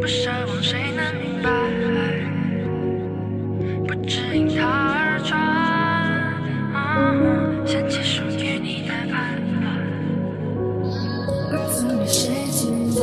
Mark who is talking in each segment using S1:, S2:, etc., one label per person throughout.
S1: 不奢望谁能明白，不只因他而转，掀起属于你的叛
S2: 乱，赐予谁精彩？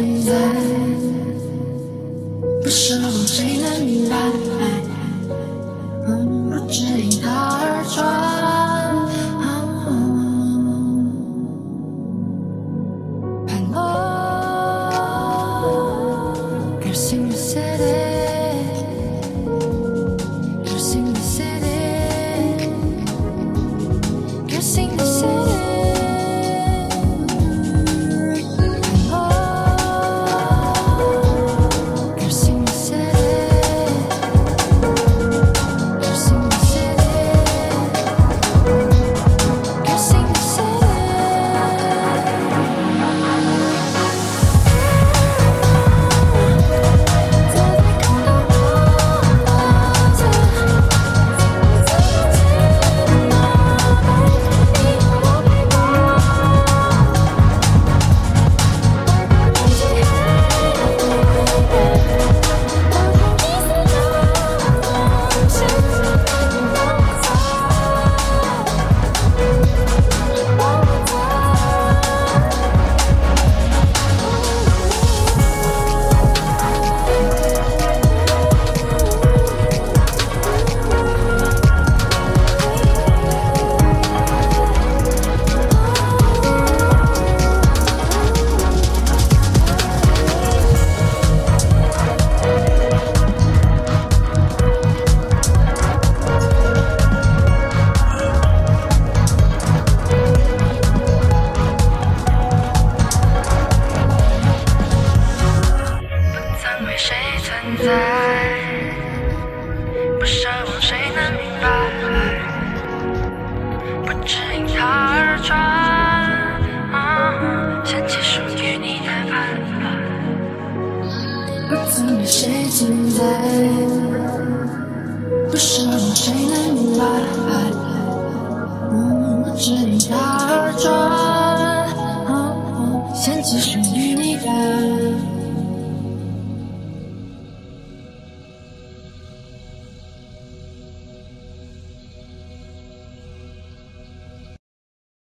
S2: 现在。不奢望谁能只因她而转想属于你的不再谁不奢望谁能明白我只因她